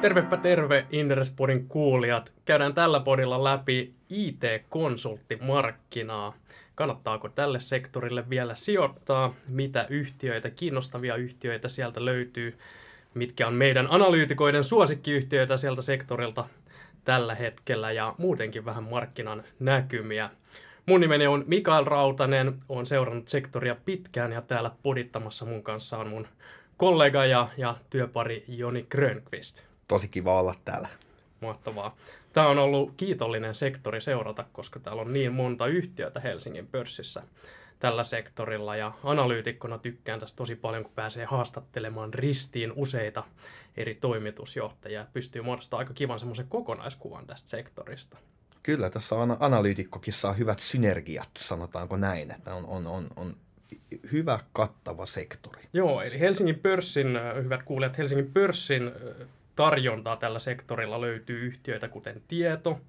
Tervepä terve Inderespodin kuulijat. Käydään tällä podilla läpi IT-konsulttimarkkinaa. Kannattaako tälle sektorille vielä sijoittaa? Mitä yhtiöitä, kiinnostavia yhtiöitä sieltä löytyy? Mitkä on meidän analyytikoiden suosikkiyhtiöitä sieltä sektorilta tällä hetkellä ja muutenkin vähän markkinan näkymiä. Mun nimeni on Mikael Rautanen, olen seurannut sektoria pitkään ja täällä podittamassa mun kanssa on mun kollega ja, ja työpari Joni Grönqvist. Tosi kiva olla täällä. Mahtavaa. Tämä on ollut kiitollinen sektori seurata, koska täällä on niin monta yhtiötä Helsingin pörssissä tällä sektorilla ja analyytikkona tykkään tästä tosi paljon, kun pääsee haastattelemaan ristiin useita eri toimitusjohtajia. Pystyy muodostamaan aika kivan semmoisen kokonaiskuvan tästä sektorista. Kyllä, tässä on analyytikkokin saa hyvät synergiat, sanotaanko näin, että on, on, on, on hyvä kattava sektori. Joo, eli Helsingin pörssin, hyvät kuulijat, Helsingin pörssin tarjontaa tällä sektorilla löytyy yhtiöitä kuten Tieto,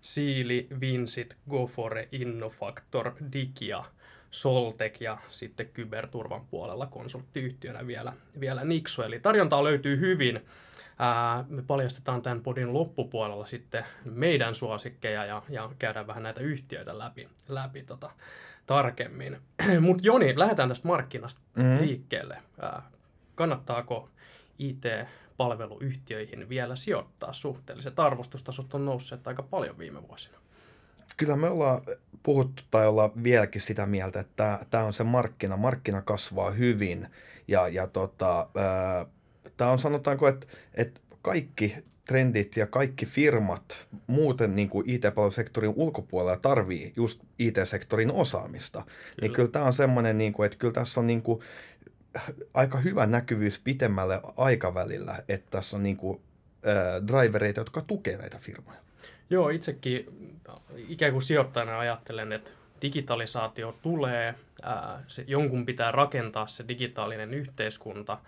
Siili, Vinsit, Gofore, Innofactor, Digia, Soltek ja sitten kyberturvan puolella konsulttiyhtiönä vielä, vielä Nixo. Eli tarjontaa löytyy hyvin. Ää, me paljastetaan tämän podin loppupuolella sitten meidän suosikkeja ja, ja käydään vähän näitä yhtiöitä läpi, läpi tota, tarkemmin. Mutta Joni, lähdetään tästä markkinasta mm. liikkeelle. Ää, kannattaako IT-palveluyhtiöihin vielä sijoittaa suhteelliset? Arvostustasot on nousseet aika paljon viime vuosina. Kyllä me ollaan puhuttu tai ollaan vieläkin sitä mieltä, että tämä on se markkina. Markkina kasvaa hyvin ja, ja tota, tämä on sanotaanko, että, että kaikki trendit ja kaikki firmat muuten niin kuin IT-palvelusektorin ulkopuolella tarvii just IT-sektorin osaamista. Niin kyllä. Niin kyllä tämä on semmoinen, niin kuin, että kyllä tässä on niin kuin, aika hyvä näkyvyys pitemmälle aikavälillä, että tässä on niin kuin, äh, drivereita, jotka tukevat näitä firmoja. Joo, itsekin ikään kuin sijoittajana ajattelen, että digitalisaatio tulee, ää, se, jonkun pitää rakentaa se digitaalinen yhteiskunta,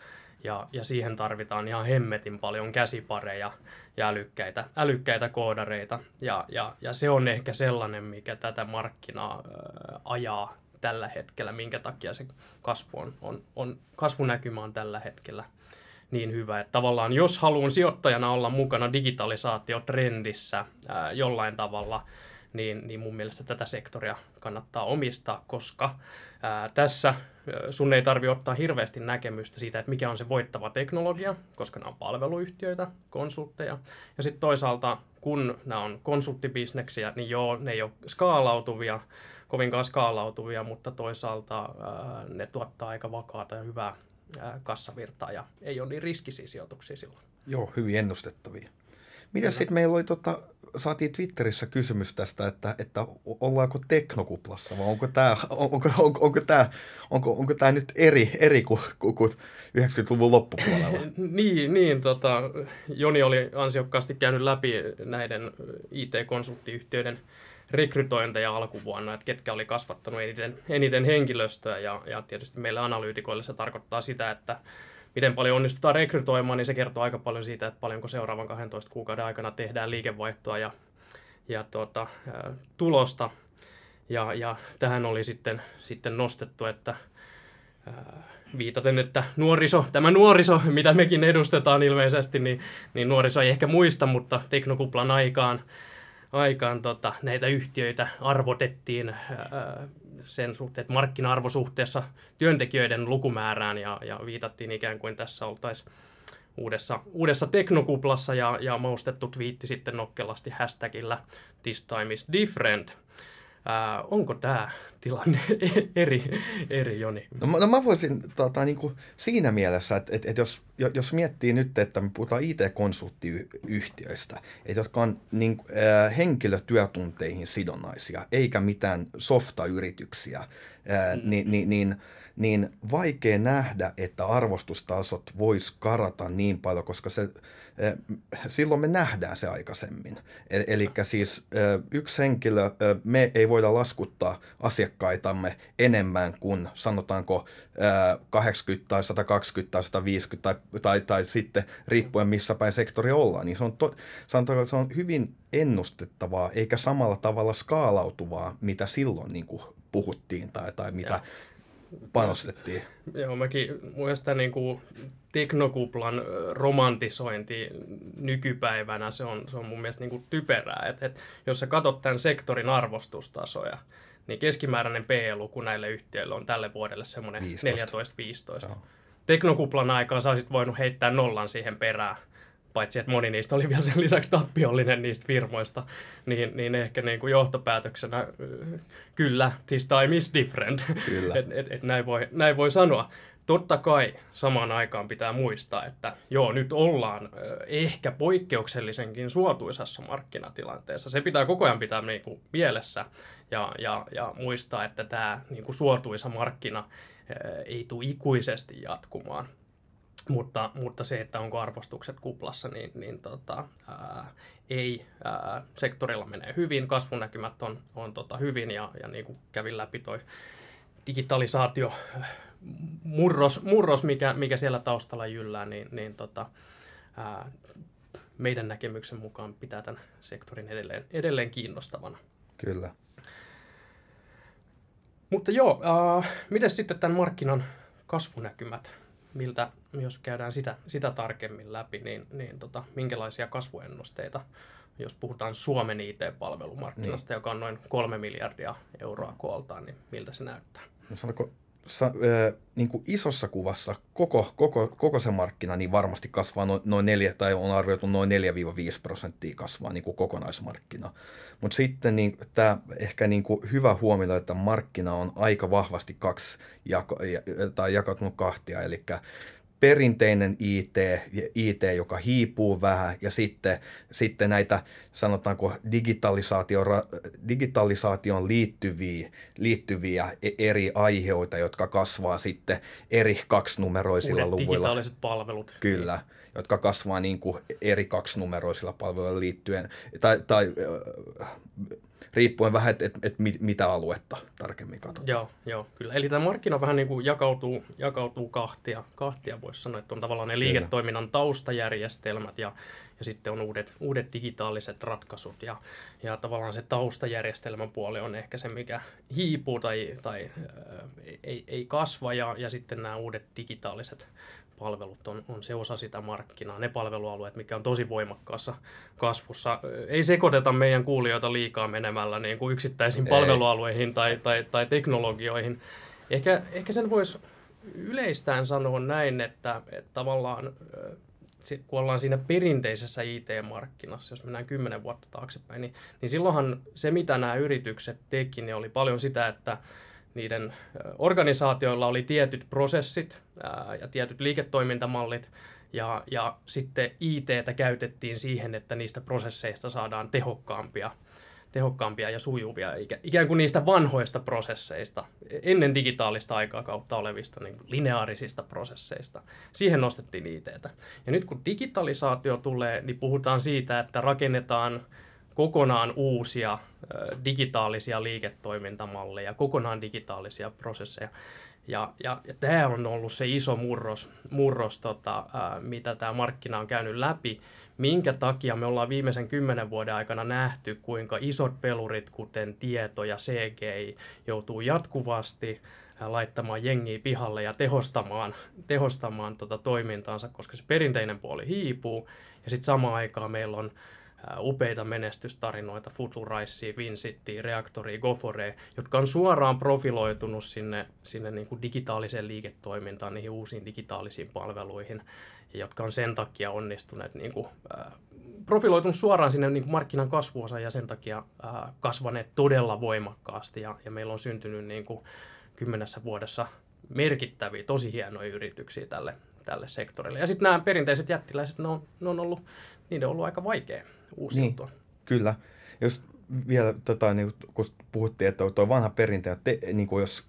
ja, ja siihen tarvitaan ihan hemmetin paljon käsipareja ja älykkäitä, älykkäitä koodareita. Ja, ja, ja se on ehkä sellainen, mikä tätä markkinaa ää, ajaa tällä hetkellä, minkä takia se kasvu on, on, on kasvunäkymä on tällä hetkellä niin hyvä. Että tavallaan jos haluan sijoittajana olla mukana digitalisaatiotrendissä ää, jollain tavalla, niin, niin mun mielestä tätä sektoria kannattaa omistaa, koska ää, tässä sun ei tarvi ottaa hirveästi näkemystä siitä, että mikä on se voittava teknologia, koska nämä on palveluyhtiöitä, konsultteja. Ja sitten toisaalta, kun nämä on konsulttibisneksiä, niin joo, ne ei ole skaalautuvia, kovinkaan skaalautuvia, mutta toisaalta ne tuottaa aika vakaata ja hyvää ää, kassavirtaa ja ei ole niin riskisiä sijoituksia silloin. Joo, hyvin ennustettavia. Miten sitten meillä oli, tota, saatiin Twitterissä kysymys tästä, että, että ollaanko teknokuplassa vai onko tämä onko, onko, onko tää, onko, onko tää nyt eri, eri kuin, kuin 90-luvun loppupuolella? niin, niin tota, Joni oli ansiokkaasti käynyt läpi näiden IT-konsulttiyhtiöiden rekrytointeja alkuvuonna, että ketkä oli kasvattanut eniten, eniten henkilöstöä ja, ja tietysti meillä analyytikoille se tarkoittaa sitä, että miten paljon onnistutaan rekrytoimaan, niin se kertoo aika paljon siitä, että paljonko seuraavan 12 kuukauden aikana tehdään liikevaihtoa ja, ja tuota, ä, tulosta. Ja, ja tähän oli sitten, sitten nostettu, että ä, viitaten, että nuoriso, tämä nuoriso, mitä mekin edustetaan ilmeisesti, niin, niin nuoriso ei ehkä muista, mutta teknokuplan aikaan aikaan tota, näitä yhtiöitä arvotettiin ää, sen suhteen, että markkina-arvo suhteessa työntekijöiden lukumäärään ja, ja viitattiin ikään kuin tässä oltaisiin uudessa, uudessa teknokuplassa ja, ja maustettu twiitti sitten nokkelasti hashtagillä This time is different. Ää, onko tämä tilanne eri, eri Joni? No, no mä voisin tota, niin kuin siinä mielessä, että, että, että jos, jos miettii nyt, että me puhutaan IT-konsulttiyhtiöistä, että jotka on niin, äh, henkilötyötunteihin sidonnaisia, eikä mitään softayrityksiä, äh, mm. niin, niin, niin niin vaikea nähdä, että arvostustasot vois karata niin paljon, koska se, eh, silloin me nähdään se aikaisemmin. E-, Eli siis eh, yksi henkilö, eh, me ei voida laskuttaa asiakkaitamme enemmän kuin sanotaanko 80 tai 120 tai 150 tai, tai, tai sitten riippuen missä päin sektori ollaan, niin se on, to, sanotaanko, se on hyvin ennustettavaa eikä samalla tavalla skaalautuvaa, mitä silloin niin kuin puhuttiin tai, tai mitä, panostettiin. Joo, mäkin muistan niin kuin teknokuplan romantisointi nykypäivänä, se on, se on mun mielestä niin kuin typerää. Et, et, jos sä katsot tämän sektorin arvostustasoja, niin keskimääräinen P-luku näille yhtiöille on tälle vuodelle semmoinen 14-15. Teknokuplan aikaan sä olisit voinut heittää nollan siihen perään paitsi että moni niistä oli vielä sen lisäksi tappiollinen niistä firmoista, niin, niin ehkä niin kuin johtopäätöksenä kyllä, this time is different, että et, et näin, voi, näin voi sanoa. Totta kai samaan aikaan pitää muistaa, että joo, nyt ollaan ehkä poikkeuksellisenkin suotuisassa markkinatilanteessa. Se pitää koko ajan pitää niin kuin mielessä ja, ja, ja muistaa, että tämä niin kuin suotuisa markkina ei tule ikuisesti jatkumaan. Mutta, mutta se, että onko arvostukset kuplassa, niin, niin tota, ää, ei. Ää, sektorilla menee hyvin, kasvunäkymät on, on tota hyvin ja, ja niin kuin kävin läpi toi digitalisaatio murros, murros mikä, mikä siellä taustalla jyllää, niin, niin tota, ää, meidän näkemyksen mukaan pitää tämän sektorin edelleen, edelleen kiinnostavana. Kyllä. Mutta joo, äh, miten sitten tämän markkinan kasvunäkymät? Miltä, jos käydään sitä, sitä tarkemmin läpi, niin, niin tota, minkälaisia kasvuennusteita, jos puhutaan Suomen IT-palvelumarkkinasta, niin. joka on noin kolme miljardia euroa kooltaan, niin miltä se näyttää? No sanoko, sa, niin kuin isossa kuvassa koko, koko, koko se markkina niin varmasti kasvaa noin, noin 4, tai on arvioitu noin 4-5 prosenttia kasvaa niin kuin kokonaismarkkina. Mutta sitten niin, tämä ehkä niin kuin hyvä huomioida, että markkina on aika vahvasti kaksi jako, tai jakautunut kahtia, eli perinteinen IT, IT, joka hiipuu vähän, ja sitten, sitten näitä, sanotaanko, digitalisaation, digitalisaation liittyviä, liittyviä e-, eri aiheita, jotka kasvaa sitten eri kaksinumeroisilla Uudet luvuilla. digitaaliset palvelut. Kyllä, jotka kasvaa niin kuin eri kaksinumeroisilla palveluilla liittyen, tai, tai riippuen vähän, että et, et mitä aluetta tarkemmin katsotaan. Joo, joo, kyllä. Eli tämä markkina vähän niin kuin jakautuu, jakautuu kahtia, kahtia voisi sanoa, että on tavallaan ne liiketoiminnan kyllä. taustajärjestelmät ja, ja sitten on uudet, uudet digitaaliset ratkaisut ja, ja tavallaan se taustajärjestelmän puoli on ehkä se, mikä hiipuu tai, tai ää, ei, ei kasva ja, ja sitten nämä uudet digitaaliset palvelut on, on se osa sitä markkinaa, ne palvelualueet, mikä on tosi voimakkaassa kasvussa. Ei sekoiteta meidän kuulijoita liikaa menemällä niin kuin yksittäisiin Ei. palvelualueihin tai, tai, tai teknologioihin. Ehkä, ehkä sen voisi yleistään sanoa näin, että, että tavallaan kun ollaan siinä perinteisessä IT-markkinassa, jos mennään kymmenen vuotta taaksepäin, niin, niin silloinhan se, mitä nämä yritykset teki, niin oli paljon sitä, että niiden organisaatioilla oli tietyt prosessit ja tietyt liiketoimintamallit, ja, ja sitten ITtä käytettiin siihen, että niistä prosesseista saadaan tehokkaampia, tehokkaampia ja sujuvia, ikään kuin niistä vanhoista prosesseista, ennen digitaalista aikaa kautta olevista niin lineaarisista prosesseista. Siihen nostettiin ITtä. Ja nyt kun digitalisaatio tulee, niin puhutaan siitä, että rakennetaan kokonaan uusia digitaalisia liiketoimintamalleja, kokonaan digitaalisia prosesseja. Ja, ja, ja tämä on ollut se iso murros, murros tota, ää, mitä tämä markkina on käynyt läpi, minkä takia me ollaan viimeisen kymmenen vuoden aikana nähty, kuinka isot pelurit, kuten tieto ja CGI, joutuu jatkuvasti laittamaan jengiä pihalle ja tehostamaan, tehostamaan tota toimintaansa, koska se perinteinen puoli hiipuu. Ja sitten samaan aikaan meillä on upeita menestystarinoita, Futuraisia, Vincittiä, Reaktoria, Goforea, jotka on suoraan profiloitunut sinne, sinne niin kuin digitaaliseen liiketoimintaan, niihin uusiin digitaalisiin palveluihin, jotka on sen takia onnistuneet niin kuin, profiloitunut suoraan sinne niin kuin markkinan kasvuosa ja sen takia kasvaneet todella voimakkaasti, ja, ja meillä on syntynyt niin kuin, kymmenessä vuodessa merkittäviä, tosi hienoja yrityksiä tälle, tälle sektorille. Ja sitten nämä perinteiset jättiläiset, ne on, ne on ollut, niiden on ollut aika vaikea uusiutua. Niin, kyllä. Jos vielä, tota, niin, kun puhuttiin, että tuo vanha perinte, te, niin kuin jos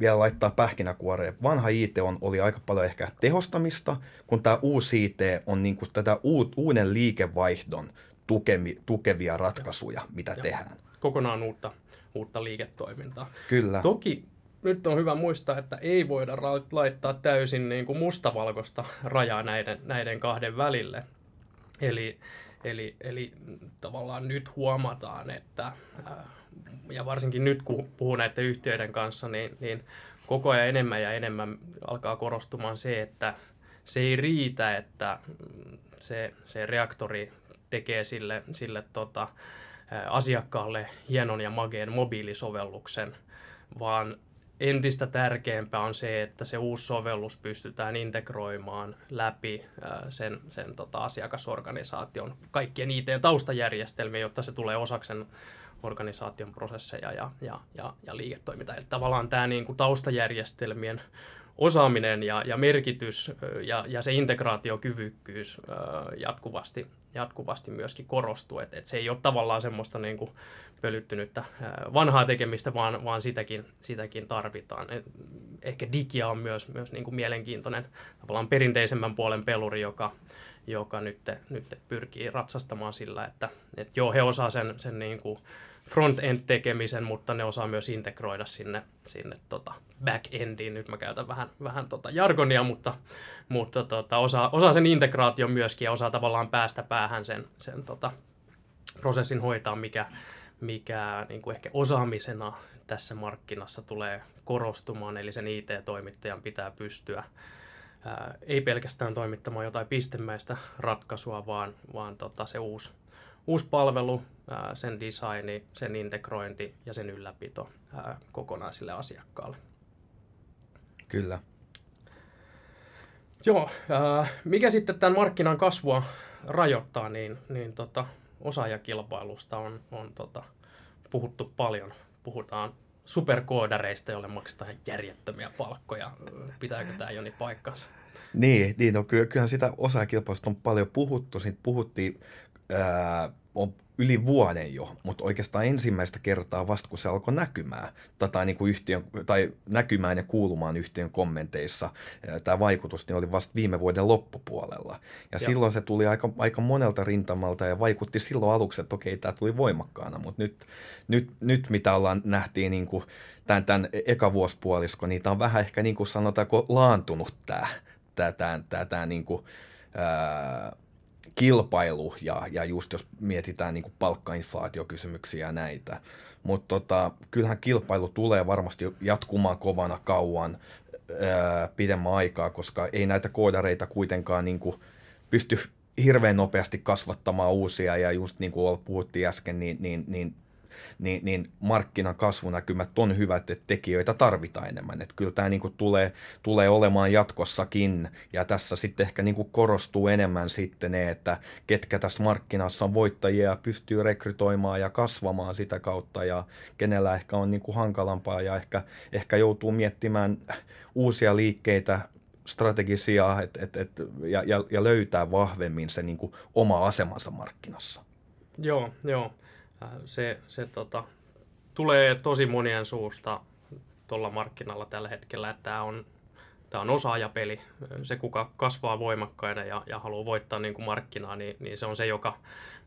vielä laittaa pähkinäkuoreen, vanha IT on, oli aika paljon ehkä tehostamista, kun tämä uusi IT on niin kuin tätä uut, uuden liikevaihdon tukemi, tukevia ratkaisuja, mitä ja. tehdään. Kokonaan uutta, uutta liiketoimintaa. Kyllä. Toki nyt on hyvä muistaa, että ei voida laittaa täysin niin kuin mustavalkoista rajaa näiden, näiden kahden välille. Eli Eli, eli tavallaan nyt huomataan, että, ja varsinkin nyt kun puhuu näiden yhtiöiden kanssa, niin, niin koko ajan enemmän ja enemmän alkaa korostumaan se, että se ei riitä, että se, se reaktori tekee sille, sille tota, asiakkaalle hienon ja mageen mobiilisovelluksen, vaan entistä tärkeämpää on se, että se uusi sovellus pystytään integroimaan läpi sen, sen tota, asiakasorganisaation kaikkien IT-taustajärjestelmiä, jotta se tulee osaksi sen organisaation prosesseja ja, ja, ja, ja liiketoimintaa. Eli tavallaan tämä niin kuin taustajärjestelmien osaaminen ja, ja merkitys ja, ja se integraatiokyvykkyys jatkuvasti, jatkuvasti myöskin korostuu. Että et se ei ole tavallaan semmoista niin kuin pölyttynyttä vanhaa tekemistä, vaan, vaan sitäkin, sitäkin tarvitaan. Et ehkä digia on myös, myös niin kuin mielenkiintoinen tavallaan perinteisemmän puolen peluri, joka, joka nyt, nyt pyrkii ratsastamaan sillä, että, että joo, he osaa sen, sen niin kuin front-end tekemisen, mutta ne osaa myös integroida sinne, sinne tota back-endiin. Nyt mä käytän vähän, vähän tota jargonia, mutta, mutta tota, osaa, osaa sen integraation myöskin ja osaa tavallaan päästä päähän sen, sen tota, prosessin hoitaa, mikä, mikä niin kuin ehkä osaamisena tässä markkinassa tulee korostumaan, eli sen IT-toimittajan pitää pystyä ää, ei pelkästään toimittamaan jotain pistemäistä ratkaisua, vaan, vaan tota, se uusi, uusi palvelu, sen designi, sen integrointi ja sen ylläpito kokonaan sille asiakkaalle. Kyllä. Joo, mikä sitten tämän markkinan kasvua rajoittaa, niin, niin tota, osaajakilpailusta on, on tota, puhuttu paljon. Puhutaan superkoodareista, joille maksetaan järjettömiä palkkoja. Pitääkö tämä Joni paikkansa? Niin, niin no, kyllähän sitä osaajakilpailusta on paljon puhuttu. Siitä puhuttiin ää, on yli vuoden jo, mutta oikeastaan ensimmäistä kertaa vasta kun se alkoi näkymään, tai, niin kuin yhtiön, tai näkymään ja kuulumaan yhtiön kommenteissa, tämä vaikutus niin oli vasta viime vuoden loppupuolella. Ja Joo. silloin se tuli aika, aika monelta rintamalta ja vaikutti silloin aluksi, että okei, tämä tuli voimakkaana, mutta nyt, nyt, nyt mitä ollaan nähtiin niin kuin tämän, tämän eka vuosipuolisko, niin tämä on vähän ehkä niin kuin sanotaanko laantunut tämä, tämä, tämä, tämä, tämä niin kuin, ää, kilpailu ja, ja just jos mietitään niin palkkainflaatiokysymyksiä ja näitä. Mutta tota, kyllähän kilpailu tulee varmasti jatkumaan kovana kauan ää, pidemmän aikaa, koska ei näitä koodareita kuitenkaan niin kuin pysty hirveän nopeasti kasvattamaan uusia ja just niin kuin puhuttiin äsken, niin, niin, niin niin, niin markkinan kasvunäkymät on hyvät, että tekijöitä tarvitaan enemmän. Että kyllä tämä niin kuin tulee, tulee olemaan jatkossakin, ja tässä sitten ehkä niin kuin korostuu enemmän sitten ne, että ketkä tässä markkinassa on voittajia ja pystyy rekrytoimaan ja kasvamaan sitä kautta, ja kenellä ehkä on niin kuin hankalampaa ja ehkä, ehkä joutuu miettimään uusia liikkeitä strategisia et, et, et, ja, ja, ja löytää vahvemmin se niin kuin oma asemansa markkinassa. Joo, joo. Äh, se, se tota, tulee tosi monien suusta tuolla markkinalla tällä hetkellä, että tämä on, tämä on osaajapeli. Se, kuka kasvaa voimakkaina ja, ja haluaa voittaa niin kuin markkinaa, niin, niin se on se, joka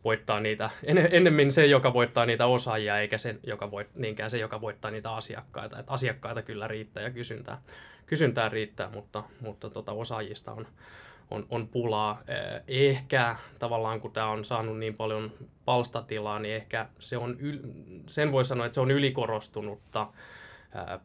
voittaa niitä, en, ennemmin se, joka voittaa niitä osaajia, eikä se, joka voit, niinkään se, joka voittaa niitä asiakkaita. Et asiakkaita kyllä riittää ja kysyntää, kysyntää riittää, mutta, mutta tota, osaajista on, on, on pulaa. Ehkä tavallaan kun tämä on saanut niin paljon palstatilaa, niin ehkä se on, sen voi sanoa, että se on ylikorostunutta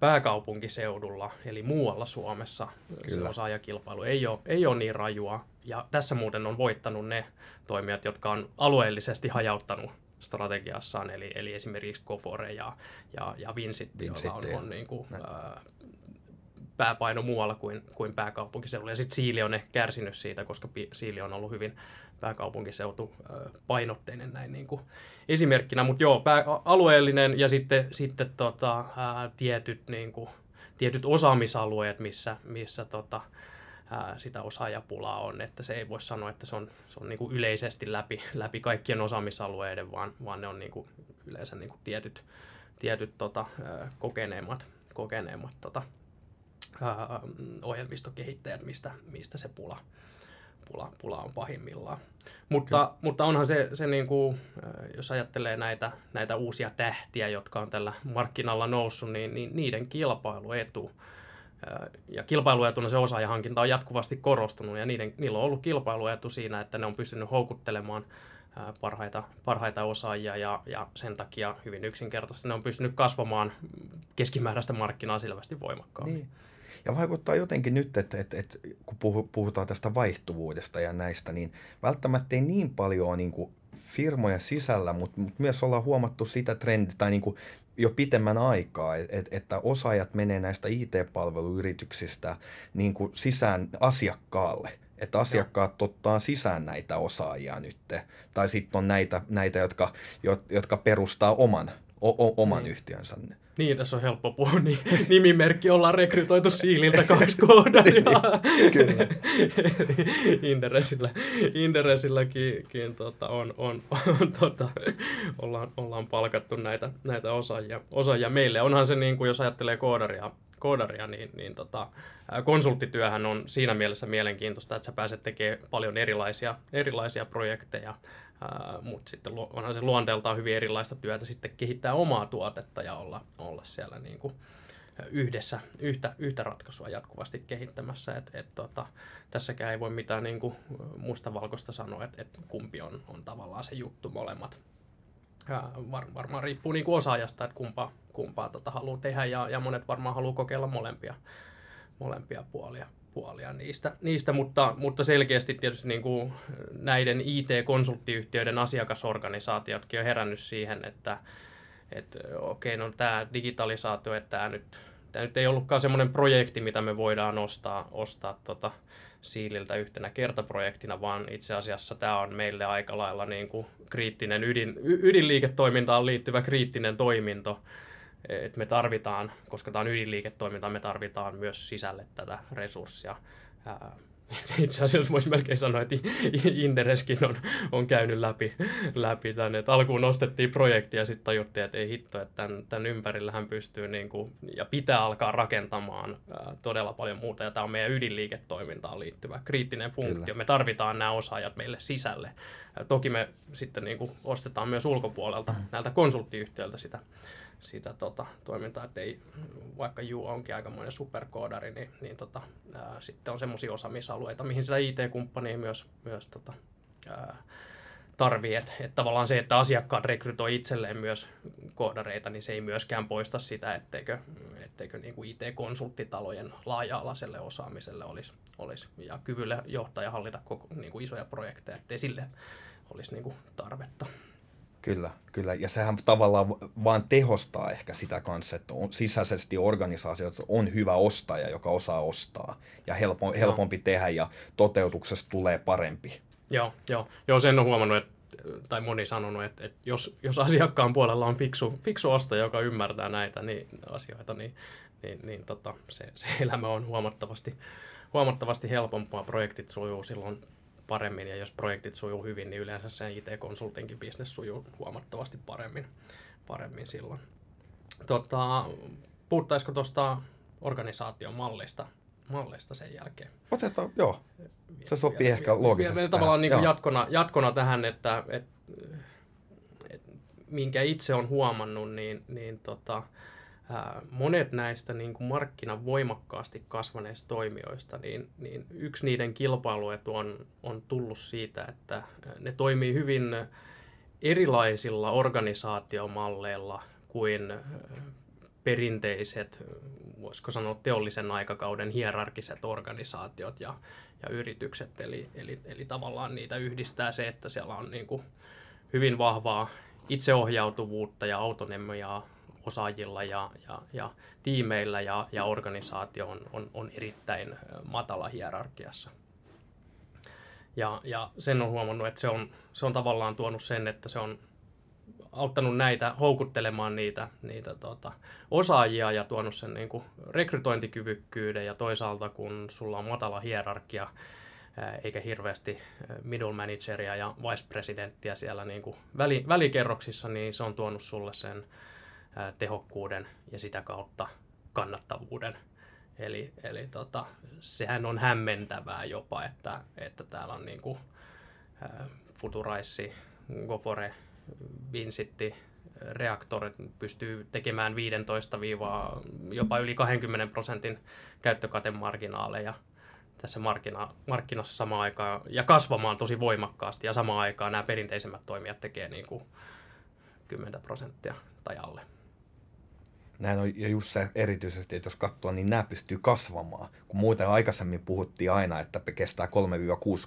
pääkaupunkiseudulla, eli muualla Suomessa Kyllä. se osaajakilpailu ei ole, ei ole niin rajua. Ja tässä muuten on voittanut ne toimijat, jotka on alueellisesti hajauttanut strategiassaan, eli, eli esimerkiksi Kofore ja, ja, ja Vincit, joilla on, on niin kuin, ää, pääpaino muualla kuin, kuin pääkaupunkiseudulla. Ja sitten Siili on ehkä kärsinyt siitä, koska Siili on ollut hyvin pääkaupunkiseutu painotteinen näin niin kuin esimerkkinä. Mutta joo, pää, alueellinen ja sitten, sitten tota, ää, tietyt, niin kuin, tietyt osaamisalueet, missä, missä tota, ää, sitä osaajapulaa on. Että se ei voi sanoa, että se on, se on niin kuin yleisesti läpi, läpi kaikkien osaamisalueiden, vaan, vaan ne on niin kuin yleensä niin kuin tietyt, tietyt tota, kokeneemmat, kokeneemmat tota, ää, ohjelmistokehittäjät, mistä, mistä se pula, pula, pula on pahimmillaan. Mutta, mutta onhan se, se niin kuin, jos ajattelee näitä, näitä uusia tähtiä, jotka on tällä markkinalla noussut, niin, niin niiden kilpailuetu ja kilpailuetuna se osaajahankinta on jatkuvasti korostunut ja niiden, niillä on ollut kilpailuetu siinä, että ne on pystynyt houkuttelemaan parhaita, parhaita osaajia ja, ja sen takia hyvin yksinkertaisesti ne on pystynyt kasvamaan keskimääräistä markkinaa selvästi voimakkaammin. Niin. Ja vaikuttaa jotenkin nyt, että, että, että kun puhutaan tästä vaihtuvuudesta ja näistä, niin välttämättä ei niin paljon niin kuin firmojen sisällä, mutta, mutta myös ollaan huomattu sitä trendiä, tai niin kuin jo pitemmän aikaa, että, että osaajat menee näistä IT-palveluyrityksistä niin kuin sisään asiakkaalle. Että asiakkaat ottaa sisään näitä osaajia nyt. Tai sitten on näitä, näitä jotka, jotka perustaa oman, o, o, oman niin. yhtiönsä. Niin, tässä on helppo puhua. Niin, nimimerkki ollaan rekrytoitu Siililtä kaksi koodaria. Niin, kyllä. Inderesillä, Inderesilläkin tota, on, on, on tota, ollaan, ollaan palkattu näitä, näitä osaajia, osaajia meille. Onhan se, niin kuin, jos ajattelee koodaria, koodaria niin, niin tota, konsulttityöhän on siinä mielessä mielenkiintoista, että sä pääset tekemään paljon erilaisia, erilaisia projekteja mutta sitten onhan se luonteeltaan hyvin erilaista työtä sitten kehittää omaa tuotetta ja olla, olla siellä niin kuin yhdessä yhtä, yhtä ratkaisua jatkuvasti kehittämässä. Et, et, tota, tässäkään ei voi mitään niin kuin mustavalkoista sanoa, että et kumpi on, on tavallaan se juttu molemmat. Var, varmaan riippuu niin kuin osaajasta, että kumpaa, kumpaa tota haluaa tehdä ja, ja monet varmaan haluaa kokeilla molempia, molempia puolia puolia niistä, niistä mutta, mutta selkeästi tietysti niin kuin näiden IT-konsulttiyhtiöiden asiakasorganisaatiotkin on herännyt siihen, että, että okei, okay, no tämä digitalisaatio, että tämä nyt, tämä nyt ei ollutkaan semmoinen projekti, mitä me voidaan ostaa, ostaa tota, Siililtä yhtenä kertaprojektina, vaan itse asiassa tämä on meille aika lailla niin kuin kriittinen ydin, ydinliiketoimintaan liittyvä kriittinen toiminto, että me tarvitaan, koska tämä on ydinliiketoiminta, me tarvitaan myös sisälle tätä resurssia. Itse asiassa voisi melkein sanoa, että Indereskin on, on käynyt läpi, läpi tänne. Et alkuun nostettiin projekti ja sitten tajuttiin, että ei hitto, että tämän, tämän ympärillähän pystyy niin kuin, ja pitää alkaa rakentamaan ää, todella paljon muuta. Ja tämä on meidän ydinliiketoimintaan liittyvä kriittinen funktio. Kyllä. Me tarvitaan nämä osaajat meille sisälle. Ja toki me sitten niin kuin, ostetaan myös ulkopuolelta mm. näiltä konsulttiyhtiöiltä sitä sitä tota, toimintaa, että ei, vaikka Ju onkin aikamoinen superkoodari, niin, niin tota, ää, sitten on semmoisia osaamisalueita, mihin sitä IT-kumppania myös, myös tota, ää, tarvii. Että et tavallaan se, että asiakkaat rekrytoi itselleen myös koodareita, niin se ei myöskään poista sitä, etteikö, etteikö niin kuin IT-konsulttitalojen laaja-alaiselle osaamiselle olisi, olisi ja kyvylle johtaa ja hallita koko, niin kuin isoja projekteja, ettei sille olisi niin kuin tarvetta. Kyllä, kyllä. Ja sehän tavallaan vaan tehostaa ehkä sitä kanssa, että on, sisäisesti organisaatiot on hyvä ostaja, joka osaa ostaa ja helpo, helpompi tehdä ja toteutuksesta tulee parempi. Joo, joo. joo sen on huomannut, että tai moni sanonut, että, että jos, jos asiakkaan puolella on fiksu, fiksu ostaja, joka ymmärtää näitä niin, asioita, niin, niin, niin tota, se, se elämä on huomattavasti, huomattavasti helpompaa. Projektit sujuu silloin paremmin ja jos projektit sujuu hyvin, niin yleensä sen IT-konsultinkin bisnes sujuu huomattavasti paremmin, paremmin silloin. Tota, puhuttaisiko tuosta organisaation mallista, mallista sen jälkeen? Otetaan, joo. Se sopii vielä, ehkä loogisesti. Vielä tavallaan niin jatkona, jatkona tähän, että, että, että minkä itse on huomannut, niin, niin tota, monet näistä niin kuin markkinan voimakkaasti kasvaneista toimijoista, niin, niin yksi niiden kilpailuetu on, on tullut siitä, että ne toimii hyvin erilaisilla organisaatiomalleilla kuin perinteiset, voisiko sanoa teollisen aikakauden hierarkiset organisaatiot ja, ja yritykset. Eli, eli, eli tavallaan niitä yhdistää se, että siellä on niin kuin hyvin vahvaa itseohjautuvuutta ja autonomiaa osaajilla ja, ja, ja tiimeillä ja, ja organisaatio on, on, on erittäin matala hierarkiassa. Ja, ja sen on huomannut, että se on, se on tavallaan tuonut sen, että se on auttanut näitä houkuttelemaan niitä, niitä tota, osaajia ja tuonut sen niin kuin rekrytointikyvykkyyden ja toisaalta kun sulla on matala hierarkia, eikä hirveästi middle manageria ja vice presidenttiä siellä niin kuin väli, välikerroksissa, niin se on tuonut sulle sen tehokkuuden ja sitä kautta kannattavuuden. Eli, eli tota, sehän on hämmentävää jopa, että, että täällä on niin kuin, Futuraissi, Gofore, Vinsitti, reaktorit pystyy tekemään 15 jopa yli 20 prosentin käyttökatemarginaaleja tässä markkina, markkinassa samaan aikaan ja kasvamaan tosi voimakkaasti ja samaan aikaan nämä perinteisemmät toimijat tekee niin kuin 10 prosenttia tai alle näin on ja just se erityisesti, että jos katsoo, niin nämä pystyy kasvamaan. Kun muuten aikaisemmin puhuttiin aina, että kestää 3-6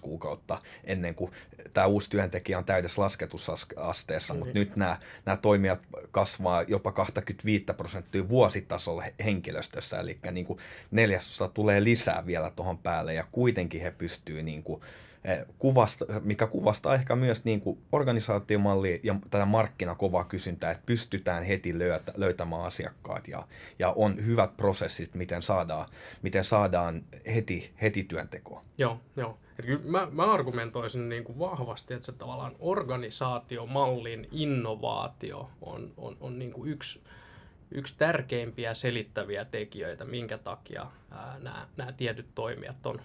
kuukautta ennen kuin tämä uusi työntekijä on täydessä lasketusasteessa, mm-hmm. mutta nyt nämä, nämä toimijat kasvaa jopa 25 prosenttia vuositasolla henkilöstössä, eli niin kuin neljäsosa tulee lisää vielä tuohon päälle, ja kuitenkin he pystyvät niin kuin kuvasta, mikä kuvastaa ehkä myös niin kuin organisaatiomallia ja tätä markkinakovaa kysyntää, että pystytään heti löytä, löytämään asiakkaat ja, ja on hyvät prosessit, miten saadaan, miten saadaan heti, heti työntekoa. Joo, joo. kyllä mä, mä argumentoisin niin kuin vahvasti, että se tavallaan organisaatiomallin innovaatio on, on, on niin kuin yksi, yksi tärkeimpiä selittäviä tekijöitä, minkä takia nämä tietyt toimijat on,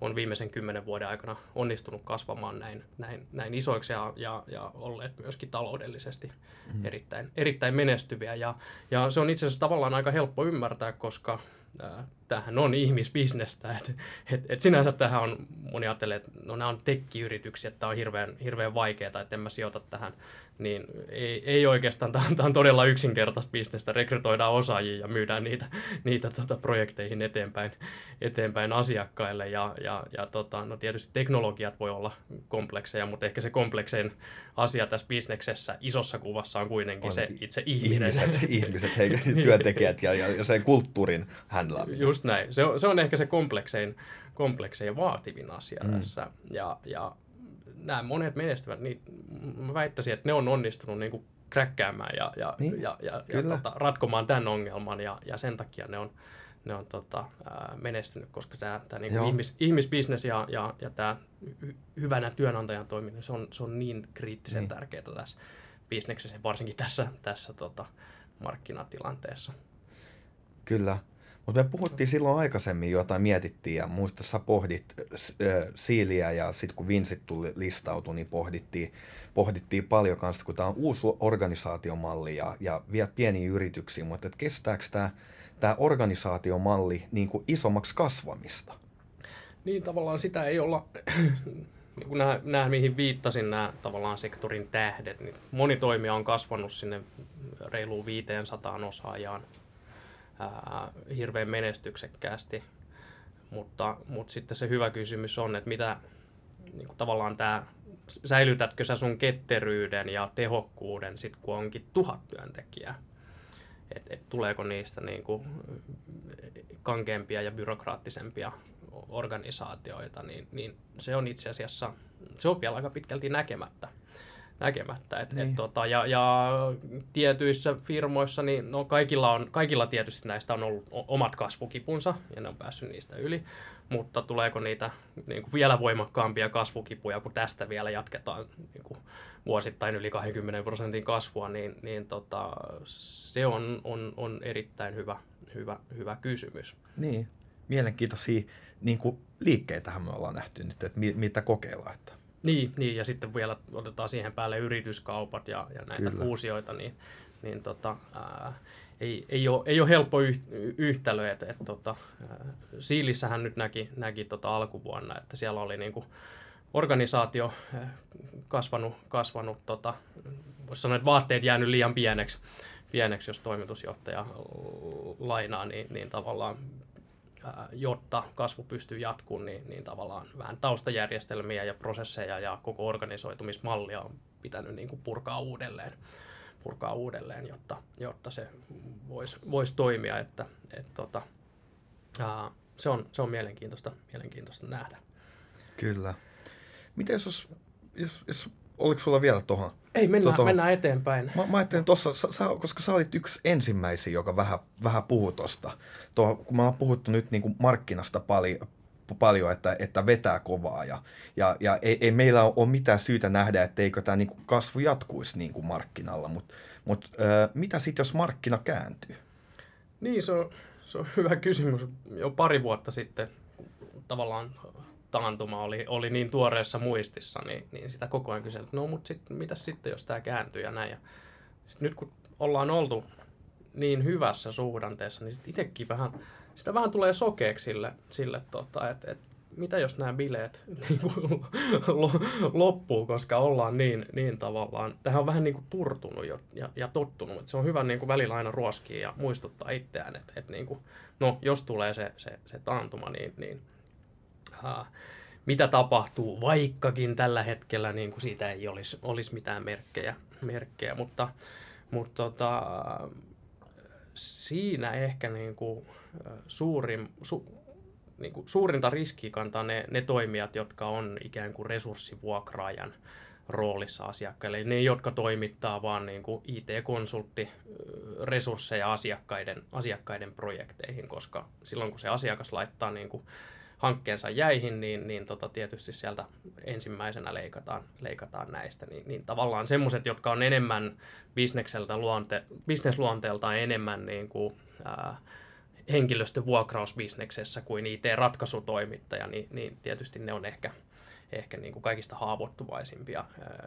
on viimeisen kymmenen vuoden aikana onnistunut kasvamaan näin, näin, näin isoiksi ja, ja, ja olleet myöskin taloudellisesti mm. erittäin, erittäin menestyviä. Ja, ja se on itse asiassa tavallaan aika helppo ymmärtää, koska äh, tämähän on ihmisbisnestä. Et, et, et sinänsä tähän on, moni ajattelee, että no nämä on tekkiyrityksiä, että tämä on hirveän, hirveän vaikeaa, että en mä sijoita tähän niin ei, ei oikeastaan, tämä on, tämä on todella yksinkertaista bisnestä, rekrytoidaan osaajia ja myydään niitä, niitä tota, projekteihin eteenpäin, eteenpäin asiakkaille. Ja, ja, ja tota, no tietysti teknologiat voi olla komplekseja, mutta ehkä se kompleksein asia tässä bisneksessä isossa kuvassa on kuitenkin on se itse ihminen. Ihmiset, ihmiset hei, työntekijät ja, ja sen kulttuurin handlaaminen. Just näin. Se on, se on ehkä se kompleksein, kompleksein vaativin asia mm. tässä. Ja, ja nämä monet menestyvät, niin mä väittäisin, että ne on onnistunut niin kuin kräkkäämään ja, ja, niin, ja, ja, ja tota, ratkomaan tämän ongelman ja, ja sen takia ne on, ne on tota, menestynyt, koska tämä, tämä niin ihmis, ihmisbisnes ja, ja, ja tämä hyvänä työnantajan toiminta, se on, se on niin kriittisen niin. tärkeää tässä bisneksessä, varsinkin tässä, tässä tota, markkinatilanteessa. Kyllä. Mutta me puhuttiin silloin aikaisemmin jotain, mietittiin ja muista sä pohdit äh, Siiliä ja sitten kun Vincent tuli listautui, niin pohdittiin, pohdittiin paljon kanssa, kun tämä on uusi organisaatiomalli ja, ja vielä pieniä yrityksiä, mutta et kestääkö tämä tämä organisaatiomalli niin kuin isommaksi kasvamista? Niin tavallaan sitä ei olla, niin kuin nämä, nämä mihin viittasin, nämä tavallaan sektorin tähdet, niin moni toimija on kasvanut sinne reiluun 500 osaajaan ää, hirveän menestyksekkäästi. Mutta, mutta sitten se hyvä kysymys on, että mitä niin kuin tavallaan tämä, säilytätkö sä sun ketteryyden ja tehokkuuden sit kun onkin tuhat työntekijää? Et, et tuleeko niistä niin kuin kankeampia ja byrokraattisempia organisaatioita, niin, niin se on itse asiassa, se on vielä aika pitkälti näkemättä näkemättä. Et, niin. et, tota, ja, ja tietyissä firmoissa, niin no kaikilla, on, kaikilla tietysti näistä on ollut omat kasvukipunsa, ja ne on päässyt niistä yli, mutta tuleeko niitä niin kuin vielä voimakkaampia kasvukipuja, kun tästä vielä jatketaan niin kuin vuosittain yli 20 prosentin kasvua, niin, niin tota, se on, on, on erittäin hyvä, hyvä, hyvä kysymys. Niin, mielenkiintoisia niin kuin liikkeitähän me ollaan nähty nyt, että mitä kokeillaan. Että niin, niin, ja sitten vielä otetaan siihen päälle yrityskaupat ja, ja näitä Kyllä. fuusioita, niin, niin tota, ää, ei, ei, ole, ei ole helppo yh, yhtälö. Et, et, tota, ää, Siilissähän nyt näki, näki tota alkuvuonna, että siellä oli niinku organisaatio kasvanut, kasvanut tota, voisi sanoa, että vaatteet jäänyt liian pieneksi, pieneksi jos toimitusjohtaja lainaa, niin, niin tavallaan jotta kasvu pystyy jatkumaan, niin, niin tavallaan vähän taustajärjestelmiä ja prosesseja ja koko organisoitumismallia on pitänyt niin kuin purkaa uudelleen, purkaa uudelleen jotta, jotta se voisi vois toimia. Että, et, tota, ää, se, on, se on mielenkiintoista, mielenkiintoista nähdä. Kyllä. Miten jos, jos, jos oliko sulla vielä tuohon ei, mennään, tota, mennään eteenpäin. Mä, mä ajattelin tuossa, sä, koska sä olit yksi ensimmäisiä, joka vähän, vähän puhui tuosta. Kun mä oon puhuttu nyt niin kuin markkinasta paljon, paljon, että, että vetää kovaa ja, ja, ja ei, ei meillä ole mitään syytä nähdä, etteikö tämä niin kuin kasvu jatkuisi niin kuin markkinalla, mutta mut, äh, mitä sitten, jos markkina kääntyy? Niin, se on, se on hyvä kysymys. Jo pari vuotta sitten tavallaan taantuma oli, oli niin tuoreessa muistissa, niin, niin sitä koko ajan kyseltiin, no mutta sitten, mitä sitten, jos tämä kääntyy ja näin. Ja sit nyt kun ollaan oltu niin hyvässä suhdanteessa, niin sit itsekin vähän, sitä vähän tulee sokeeksi sille, sille tota, että et mitä jos nämä bileet niin kuin, loppuu, koska ollaan niin, niin tavallaan, tähän on vähän niin kuin turtunut jo, ja, ja tottunut. Että se on hyvä niin kuin välillä aina ruoskia ja muistuttaa itseään, että, että niin kuin, no, jos tulee se, se, se taantuma, niin, niin mitä tapahtuu, vaikkakin tällä hetkellä niin kuin siitä ei olisi, olisi mitään merkkejä, merkkejä mutta, mutta tota, siinä ehkä niin kuin suurin, su, niin kuin suurinta riskiä kantaa ne, ne toimijat, jotka on ikään kuin resurssivuokraajan roolissa asiakkaille. Ne, jotka toimittaa vaan niin kuin IT-konsultti resursseja asiakkaiden, asiakkaiden projekteihin, koska silloin kun se asiakas laittaa niin kuin hankkeensa jäihin, niin, niin tota, tietysti sieltä ensimmäisenä leikataan, leikataan näistä. Niin, niin tavallaan semmoiset, jotka on enemmän bisnekseltä luonte, bisnesluonteeltaan enemmän niin kuin, ää, henkilöstövuokrausbisneksessä kuin IT-ratkaisutoimittaja, niin, niin tietysti ne on ehkä, ehkä niin kuin kaikista haavoittuvaisimpia,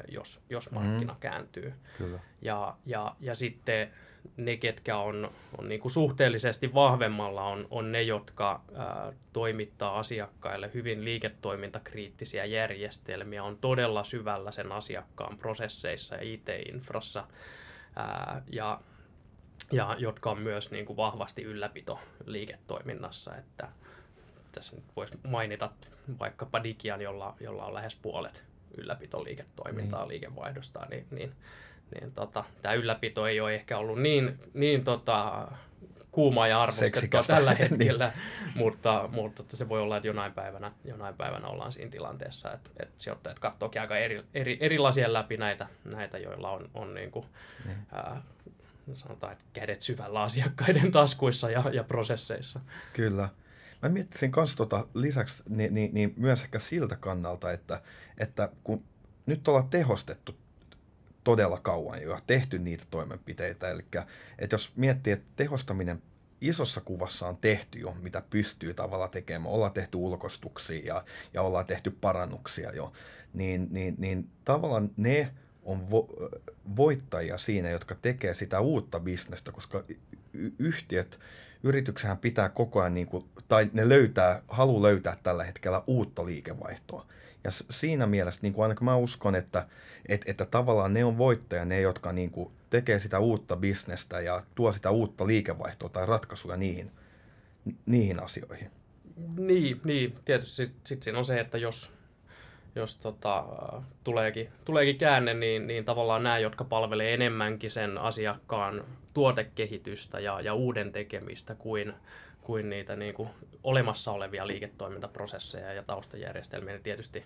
jos, jos markkina mm. kääntyy. Kyllä. Ja, ja, ja sitten ne, ketkä on, on niin kuin suhteellisesti vahvemmalla, on, on ne, jotka ää, toimittaa asiakkaille hyvin liiketoimintakriittisiä järjestelmiä, on todella syvällä sen asiakkaan prosesseissa ja IT-infrassa. Ää, ja ja jotka on myös niin kuin vahvasti ylläpito liiketoiminnassa, että tässä nyt voisi mainita vaikkapa Digian, jolla, jolla on lähes puolet ylläpitoliiketoimintaa niin. liikevaihdosta, niin, niin, niin tota, tämä ylläpito ei ole ehkä ollut niin, niin tota, kuumaa ja arvostettua tällä niin. hetkellä, niin. mutta, mutta se voi olla, että jonain päivänä, jonain päivänä ollaan siinä tilanteessa, että, että sijoittajat katsookin aika eri, eri, erilaisia läpi näitä, näitä joilla on, on niin kuin, niin. Ää, sanotaan, että kädet syvällä asiakkaiden taskuissa ja, ja prosesseissa. Kyllä. Mä miettisin myös tota lisäksi niin, niin, niin myös ehkä siltä kannalta, että, että kun nyt ollaan tehostettu todella kauan jo tehty niitä toimenpiteitä, eli että jos miettii, että tehostaminen isossa kuvassa on tehty jo, mitä pystyy tavalla tekemään. Ollaan tehty ulkostuksia ja, ja ollaan tehty parannuksia jo. Niin, niin, niin tavallaan ne on vo- voittajia siinä, jotka tekee sitä uutta bisnestä, koska yhtiöt, yrityksähän pitää koko ajan, niin kuin, tai ne löytää, halu löytää tällä hetkellä uutta liikevaihtoa. Ja siinä mielessä niin kuin ainakin mä uskon, että, että, että tavallaan ne on voittajia, ne jotka niin kuin, tekee sitä uutta bisnestä ja tuo sitä uutta liikevaihtoa tai ratkaisuja niihin, niihin asioihin. Niin, niin. tietysti sitten sit siinä on se, että jos, jos tota, tuleekin, tuleekin käänne, niin, niin tavallaan nämä, jotka palvelee enemmänkin sen asiakkaan tuotekehitystä ja, ja uuden tekemistä kuin, kuin niitä niin kuin olemassa olevia liiketoimintaprosesseja ja taustajärjestelmiä, niin tietysti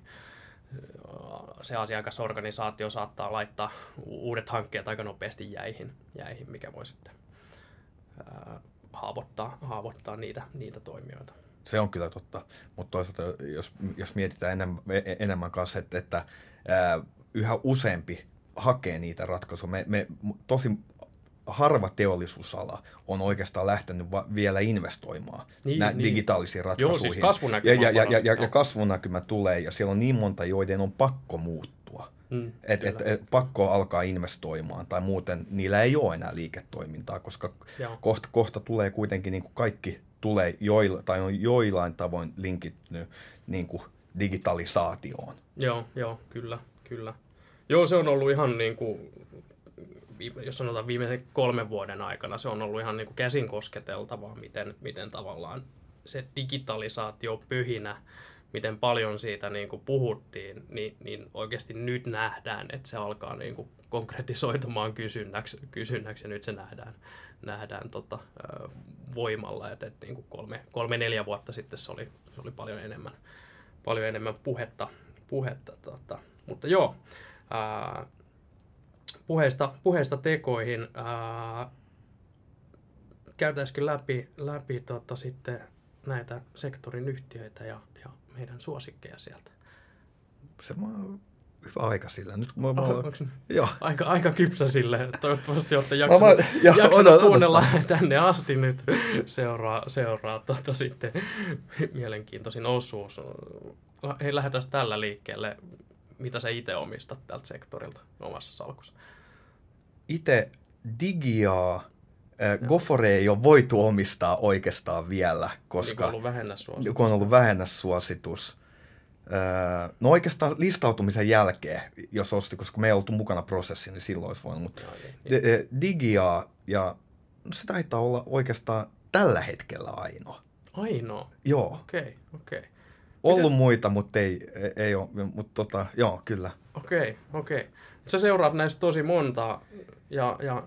se asiakasorganisaatio saattaa laittaa uudet hankkeet aika nopeasti jäihin, jäihin mikä voi sitten haavoittaa, haavoittaa niitä, niitä toimijoita. Se on kyllä totta, mutta toisaalta jos, jos mietitään enemmän, enemmän kanssa, että, että yhä useampi hakee niitä ratkaisuja. Me, me tosi harva teollisuusala on oikeastaan lähtenyt va- vielä investoimaan niin, nä- niin. digitaalisiin ratkaisuihin. Joo, siis kasvunäkymä ja, ja, ja, ja, ja kasvunäkymä tulee, ja siellä on niin monta, joiden on pakko muuttua. Mm, et, et, et, pakko alkaa investoimaan, tai muuten niillä ei ole enää liiketoimintaa, koska kohta, kohta tulee kuitenkin niin kuin kaikki tulee joilla, tai on joillain tavoin linkittynyt niin kuin digitalisaatioon. Joo, joo, kyllä, kyllä. Joo, se on ollut ihan niin kuin, jos sanotaan viimeisen kolmen vuoden aikana, se on ollut ihan niin kuin käsin kosketeltavaa, miten, miten tavallaan se digitalisaatio pyhinä, miten paljon siitä niin kuin puhuttiin, niin, niin oikeasti nyt nähdään, että se alkaa niin kuin konkretisoitumaan kysynnäksi, kysynnäksi ja nyt se nähdään, nähdään tota, voimalla. Et, et niin kuin kolme, kolme, neljä vuotta sitten se oli, se oli paljon enemmän, paljon enemmän puhetta. puhetta tota. Mutta joo, ää, puheista, puheista tekoihin. Ää, käytäisikö läpi, läpi tota, sitten näitä sektorin yhtiöitä ja, ja meidän suosikkeja sieltä? Se hyvä aika sillä. Nyt mä, mä, oh, joo. Aika, aika kypsä sille. Toivottavasti olette jaksanut, mä, ja, jaksanut ota, kuunnella ota. tänne asti nyt. Seuraa, seuraa tota, sitten mielenkiintoisin osuus. Hei, lähdetään tällä liikkeelle. Mitä sä itse omistat tältä sektorilta omassa salkussa? Itse Digiaa Gofore ei ole voitu omistaa oikeastaan vielä, koska niin on ollut kun on ollut vähennässuositus. No oikeastaan listautumisen jälkeen, jos osti, koska me ei oltu mukana prosessi, niin silloin olisi voinut. Mutta niin, niin. Digia ja no se taitaa olla oikeastaan tällä hetkellä ainoa. Ainoa? Joo. Okei, okay, okei. Okay. Ollut Miten? muita, mutta ei, ei ole, mutta tota, joo, kyllä. Okei, okay, okei. Okay. Sä seuraat näistä tosi monta ja, ja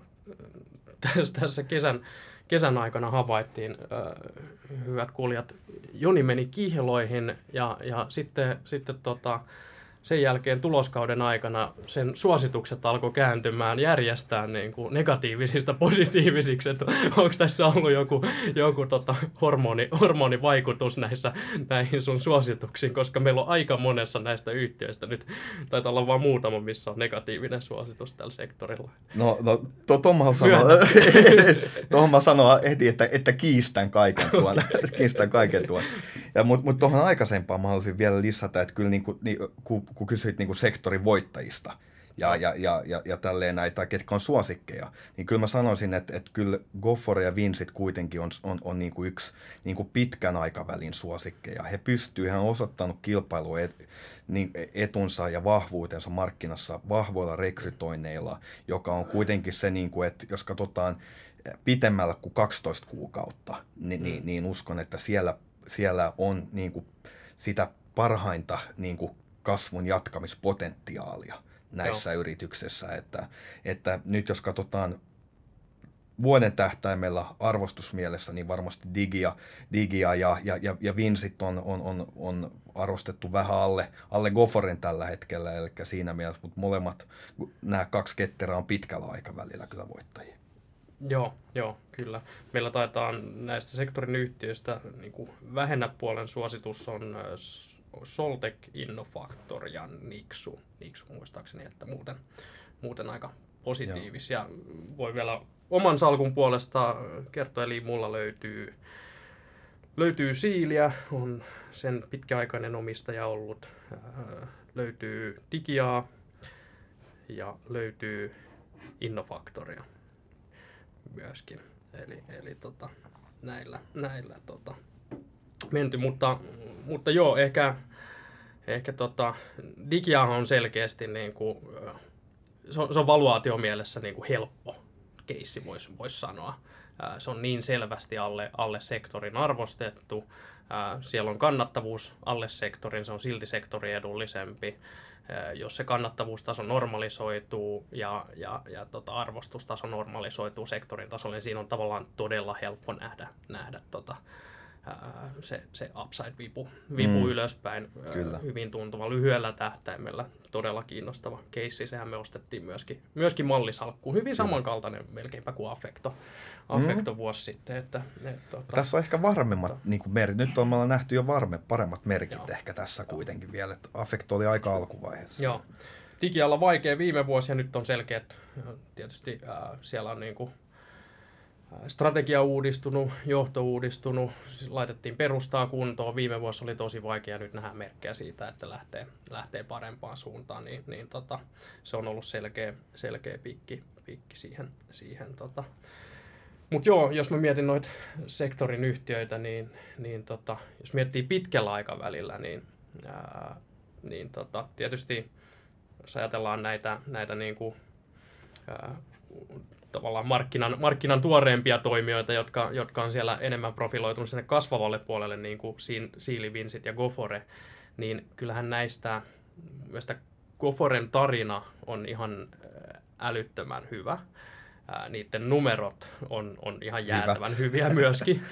tässä, tässä kesän, kesän aikana havaittiin, äh, hyvät kuulijat, Joni meni kihloihin ja, ja sitten, sitten tota, sen jälkeen tuloskauden aikana sen suositukset alkoi kääntymään järjestää niin kuin negatiivisista positiivisiksi, että onko tässä ollut joku, joku tota hormoni, hormonivaikutus näissä, näihin sun suosituksiin, koska meillä on aika monessa näistä yhtiöistä nyt, taitaa olla vain muutama, missä on negatiivinen suositus tällä sektorilla. No, no to, to mä sanoa, sanoa heti, että, että kiistän kaiken tuon, kiistän kaiken tuon. Ja, mutta mut tuohon aikaisempaan mä haluaisin vielä lisätä, että kyllä niin kuin, niin, kun kun kysyit niin kuin sektorin voittajista ja, ja, ja, ja, ja tälleen näitä, ketkä on suosikkeja, niin kyllä mä sanoisin, että, että kyllä Goffore ja Vincent kuitenkin on, on, on niin kuin yksi niin kuin pitkän aikavälin suosikkeja. He pystyvät, he on osoittanut kilpailu et, niin etunsa ja vahvuutensa markkinassa vahvoilla rekrytoinneilla, joka on kuitenkin se, niin kuin, että jos katsotaan pitemmällä kuin 12 kuukautta, niin, mm. niin, niin uskon, että siellä, siellä on niin kuin sitä parhainta niin kuin kasvun jatkamispotentiaalia näissä Joo. yrityksissä. Että, että nyt jos katsotaan vuoden tähtäimellä arvostusmielessä, niin varmasti Digia, Digia ja, ja, ja, ja Vinsit on, on, on, on arvostettu vähän alle, alle Goforen tällä hetkellä, eli siinä mielessä, mutta molemmat nämä kaksi ketterää on pitkällä aikavälillä kyllä voittajia. Joo, joo, kyllä. Meillä taitaa näistä sektorin yhtiöistä niin kuin vähennä puolen suositus on Soltek, Innofactor ja Nixu. Nixu muistaakseni, että muuten, muuten aika positiivisia. Ja voi vielä oman salkun puolesta kertoa, eli mulla löytyy, löytyy Siiliä, on sen pitkäaikainen omistaja ollut. löytyy Digiaa ja löytyy Innofactoria myöskin. Eli, eli tota, näillä, näillä tota, menty, mutta, mutta joo, ehkä, ehkä tota, Digia on selkeästi niin kuin, se on, se on valuaatiomielessä niin kuin helppo keissi, voisi vois sanoa. Se on niin selvästi alle, alle sektorin arvostettu. Siellä on kannattavuus alle sektorin, se on silti sektori edullisempi. Jos se kannattavuustaso normalisoituu ja, ja, ja tota arvostustaso normalisoituu sektorin tasolle, niin siinä on tavallaan todella helppo nähdä, nähdä tota, se, se upside-vipu vipu mm. ylöspäin Kyllä. hyvin tuntuva lyhyellä tähtäimellä. Todella kiinnostava keissi. Sehän me ostettiin myöskin, myöskin mallisalkku. Hyvin samankaltainen melkeinpä kuin Affecto, Affecto mm. vuosi sitten. Että, et, tota, tässä on ehkä varmemmat tota, niin kuin merkit. Nyt on meillä nähty jo varme, paremmat merkit joo. ehkä tässä kuitenkin vielä. Että Affecto oli aika alkuvaiheessa. Joo. Digialla vaikea viime vuosi ja nyt on selkeät. Tietysti äh, siellä on niin kuin strategia uudistunut, johto uudistunut, laitettiin perustaa kuntoon. Viime vuosi oli tosi vaikea, nyt nähdään merkkejä siitä, että lähtee, lähtee parempaan suuntaan, niin, niin tota, se on ollut selkeä, selkeä pikki, pikki siihen. siihen tota. Mutta joo, jos mä mietin noita sektorin yhtiöitä, niin, niin tota, jos miettii pitkällä aikavälillä, niin, ää, niin tota, tietysti jos ajatellaan näitä, näitä niin ää, tavallaan markkinan, markkinan tuoreempia toimijoita, jotka, jotka on siellä enemmän profiloitunut sinne kasvavalle puolelle, niin kuin Siili, Vincent ja Gofore, niin kyllähän näistä, näistä Goforen tarina on ihan älyttömän hyvä. niiden numerot on, on ihan jäätävän Hyvät. hyviä myöskin.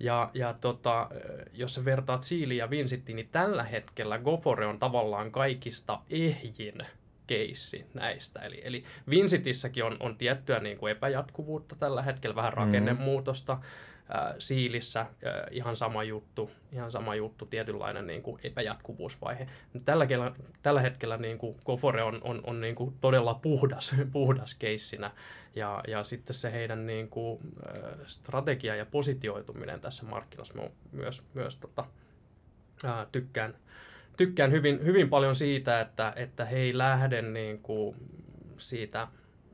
Ja, ja tota, jos sä vertaat Siili ja Vincenttiin, niin tällä hetkellä Gofore on tavallaan kaikista ehjin keissi näistä. Eli, eli Vincitissäkin on, on tiettyä niin kuin epäjatkuvuutta tällä hetkellä, vähän mm. rakennemuutosta. Äh, Siilissä äh, ihan sama juttu, ihan sama juttu, tietynlainen niin kuin epäjatkuvuusvaihe. Tällä, tällä hetkellä niin kuin Gofore on, on, on niin kuin todella puhdas, puhdas keissinä. Ja, ja sitten se heidän niin kuin, äh, strategia ja positioituminen tässä markkinassa myös, myös tota, äh, tykkään, tykkään hyvin, hyvin paljon siitä, että, että he ei lähde niin kuin siitä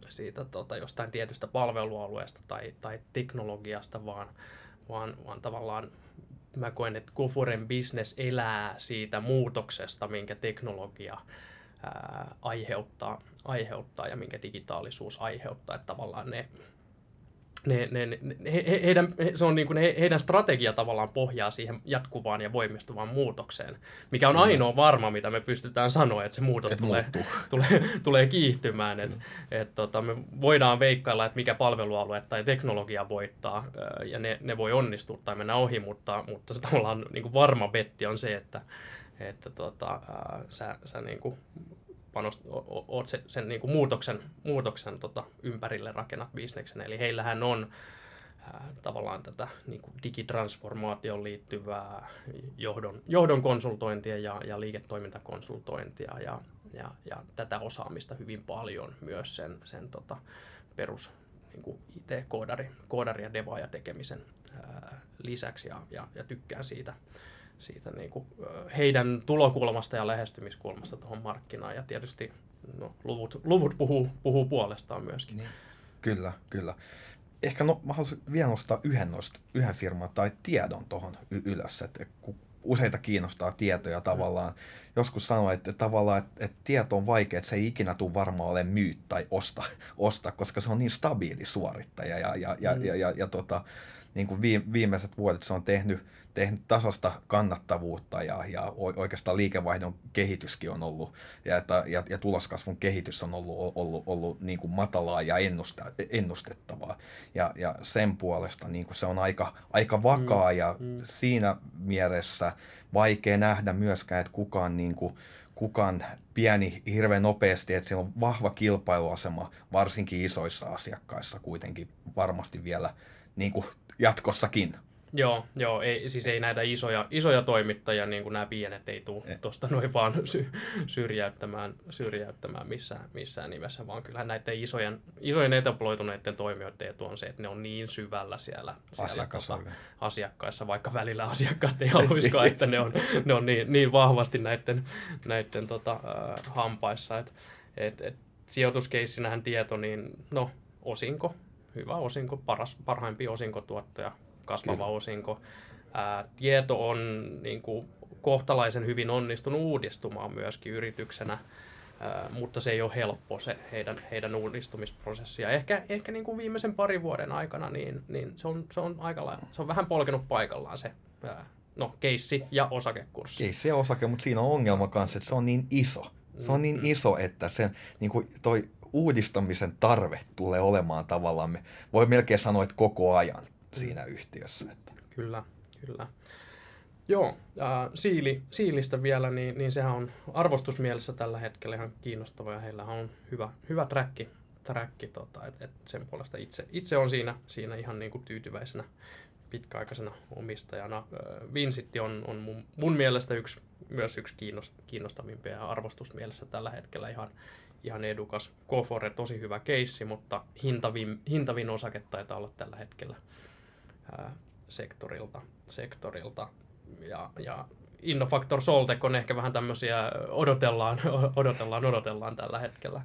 siitä tota, jostain tietystä palvelualueesta tai, tai teknologiasta, vaan, vaan, vaan tavallaan mä koen, että Goforen business elää siitä muutoksesta, minkä teknologia ää, aiheuttaa, aiheuttaa ja minkä digitaalisuus aiheuttaa. Että tavallaan ne ne, ne, ne, he, heidän, se on niin kuin he, heidän strategia tavallaan pohjaa siihen jatkuvaan ja voimistuvaan muutokseen, mikä on ainoa varma, mitä me pystytään sanoa, että se muutos et tulee, tulee, tulee kiihtymään. Et, et, tota, me voidaan veikkailla, että mikä palvelualue tai teknologia voittaa, ja ne, ne voi onnistua tai mennä ohi, mutta, mutta se tavallaan niin kuin varma betti on se, että, että tota, ää, sä, sä niin kuin panost, oot sen, sen niin kuin muutoksen, muutoksen tota, ympärille rakennat bisneksen. Eli heillähän on ää, tavallaan tätä niin kuin digitransformaatioon liittyvää johdon, johdon konsultointia ja, ja liiketoimintakonsultointia ja, ja, ja tätä osaamista hyvin paljon myös sen, sen tota, perus niin kuin IT-koodari koodari ja devaaja tekemisen ää, lisäksi ja, ja, ja tykkään siitä, siitä niin kuin, heidän tulokulmasta ja lähestymiskulmasta tuohon markkinaan. Ja tietysti no, luvut, luvut puhuu, puhuu puolestaan myöskin. Niin. Kyllä, kyllä. Ehkä no, mä haluaisin vielä nostaa yhden, nosta, yhden firman tai tiedon tuohon y- ylös, että kun useita kiinnostaa tietoja tavallaan. Joskus sanoin, että tavallaan että, että tieto on vaikea, että se ei ikinä tule varmaan ole myy tai osta, osta, koska se on niin stabiili suorittaja ja, ja, ja, mm. ja, ja, ja tota, niin kuin viimeiset vuodet se on tehnyt, tehnyt tasasta kannattavuutta ja, ja oikeastaan liikevaihdon kehityskin on ollut ja, ja, ja tuloskasvun kehitys on ollut, ollut, ollut niin kuin matalaa ja ennusta, ennustettavaa. Ja, ja sen puolesta niin kuin se on aika, aika vakaa mm, ja mm. siinä mielessä vaikea nähdä myöskään, että kukaan niin kuin, kukaan pieni hirveän nopeasti, että siellä on vahva kilpailuasema, varsinkin isoissa asiakkaissa kuitenkin varmasti vielä niin kuin jatkossakin. Joo, joo ei, siis ei näitä isoja, isoja toimittajia, niin kuin nämä pienet, ei tule eh. tuosta noin vaan sy, syrjäyttämään, syrjäyttämään missään, missään nimessä, vaan kyllähän näiden isojen, isojen etaploituneiden toimijoiden etu on se, että ne on niin syvällä siellä, siellä tota, asiakkaissa, vaikka välillä asiakkaat ei haluaisikaan, että ne on, ne on niin, niin vahvasti näiden, näiden tota, äh, hampaissa. Et, et, et, sijoituskeissinähän tieto, niin no, osinko, hyvä osinko, paras, parhaimpi osinkotuottaja, kasvava Kyllä. osinko. Ää, tieto on niin kuin, kohtalaisen hyvin onnistunut uudistumaan myöskin yrityksenä, ää, mutta se ei ole helppo se heidän, heidän uudistumisprosessi. Ja ehkä, ehkä niin kuin viimeisen parin vuoden aikana niin, niin se, on, se, on aika lailla, se on vähän polkenut paikallaan se ää, no, keissi ja osakekurssi. Keissi ja osake, mutta siinä on ongelma kanssa, että se on niin iso. Se on niin mm. iso, että se, niin kuin toi uudistamisen tarve tulee olemaan tavallaan, me voi melkein sanoa, että koko ajan siinä yhtiössä. Että. Kyllä, kyllä. Joo, äh, siili, siilistä vielä, niin, niin sehän on arvostusmielessä tällä hetkellä ihan kiinnostava ja heillä on hyvä, hyvä träkki, träkki tota, et, et sen puolesta itse, itse on siinä, siinä ihan niin kuin tyytyväisenä pitkäaikaisena omistajana. Äh, Vinsitti on, on mun, mun mielestä yksi, myös yksi kiinnostavimpia arvostusmielessä tällä hetkellä ihan, ihan edukas. Kofore tosi hyvä keissi, mutta hintavin, hintavin osake taitaa olla tällä hetkellä ää, sektorilta. sektorilta. Ja, ja Innofactor Soltec on ehkä vähän tämmöisiä odotellaan, odotellaan, odotellaan tällä hetkellä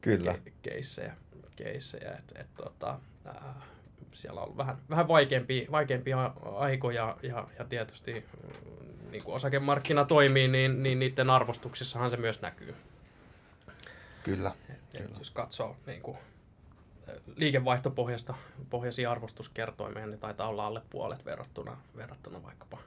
Kyllä. Ke- keissejä. keissejä et, et, tota, ää, siellä on ollut vähän, vähän vaikeampia, vaikeampia aikoja ja, ja tietysti mm, niin kuin osakemarkkina toimii, niin, niin niiden arvostuksissahan se myös näkyy. Kyllä. Ja kyllä. Jos katsoo niin kuin, liikevaihtopohjasta pohjaisia arvostuskertoimia, niin taitaa olla alle puolet verrattuna, verrattuna vaikkapa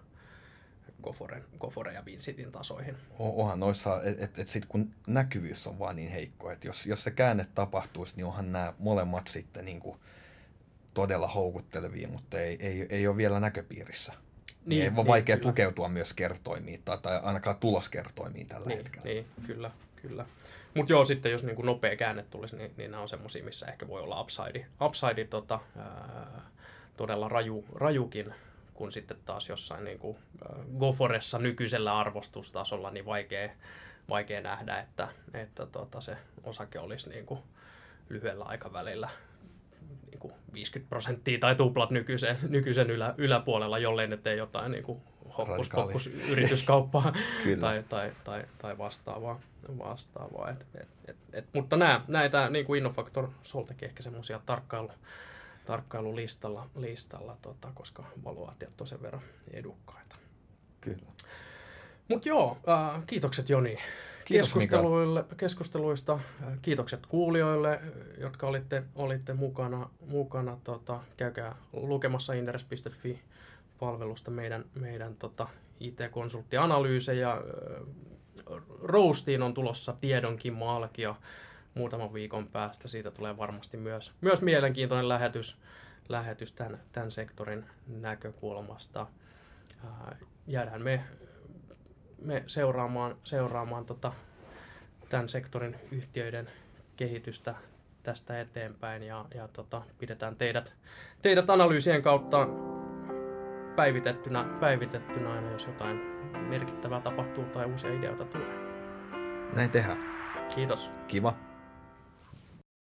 Goforen, Gofore ja Vinsitin tasoihin. Onhan noissa, että et, et sit kun näkyvyys on vaan niin heikko, että jos, jos se käänne tapahtuisi, niin onhan nämä molemmat sitten niin kuin todella houkuttelevia, mutta ei, ei, ei ole vielä näköpiirissä. Niin, niin ei niin, vaikea kyllä. tukeutua myös kertoimiin tai, tai ainakaan tuloskertoimiin tällä niin, hetkellä. Niin, kyllä, kyllä. Mutta joo, sitten jos niinku nopea käänne tulisi, niin, niin nämä on semmoisia, missä ehkä voi olla upside, upside tota, ää, todella raju, rajukin, kun sitten taas jossain niinku, ää, Goforessa nykyisellä arvostustasolla, niin vaikea, vaikea nähdä, että, että tota, se osake olisi niinku lyhyellä aikavälillä niin kuin 50 prosenttia tai tuplat nykyisen, nykyisen ylä, yläpuolella, jollei ne tee jotain niin kuin hokkus, hokkus yrityskauppaa tai, tai, tai, tai vastaavaa. Vastaavaa. Et, et, et, et, mutta nämä, näitä niin kuin Innofactor Soltekin ehkä semmoisia tarkkailu, tarkkailulistalla, listalla, tota, koska valuaatiot on sen verran edukkaita. Kyllä. Mutta joo, äh, kiitokset Joni Kiitos, keskusteluille, keskusteluista. Äh, Kiitokset kuulijoille, jotka olitte, olitte mukana. mukana tota, käykää lukemassa inderes.fi palvelusta meidän, meidän tota, IT-konsulttianalyysejä. Äh, Roastiin on tulossa tiedonkin malkio muutaman viikon päästä. Siitä tulee varmasti myös, myös mielenkiintoinen lähetys, lähetys tämän, tämän sektorin näkökulmasta. Ää, jäädään me, me seuraamaan, seuraamaan tota, tämän sektorin yhtiöiden kehitystä tästä eteenpäin ja, ja tota, pidetään teidät, teidät analyysien kautta päivitettynä, päivitettynä aina, jos jotain merkittävää tapahtuu tai uusia ideoita tulee. Näin tehdään. Kiitos. Kiva.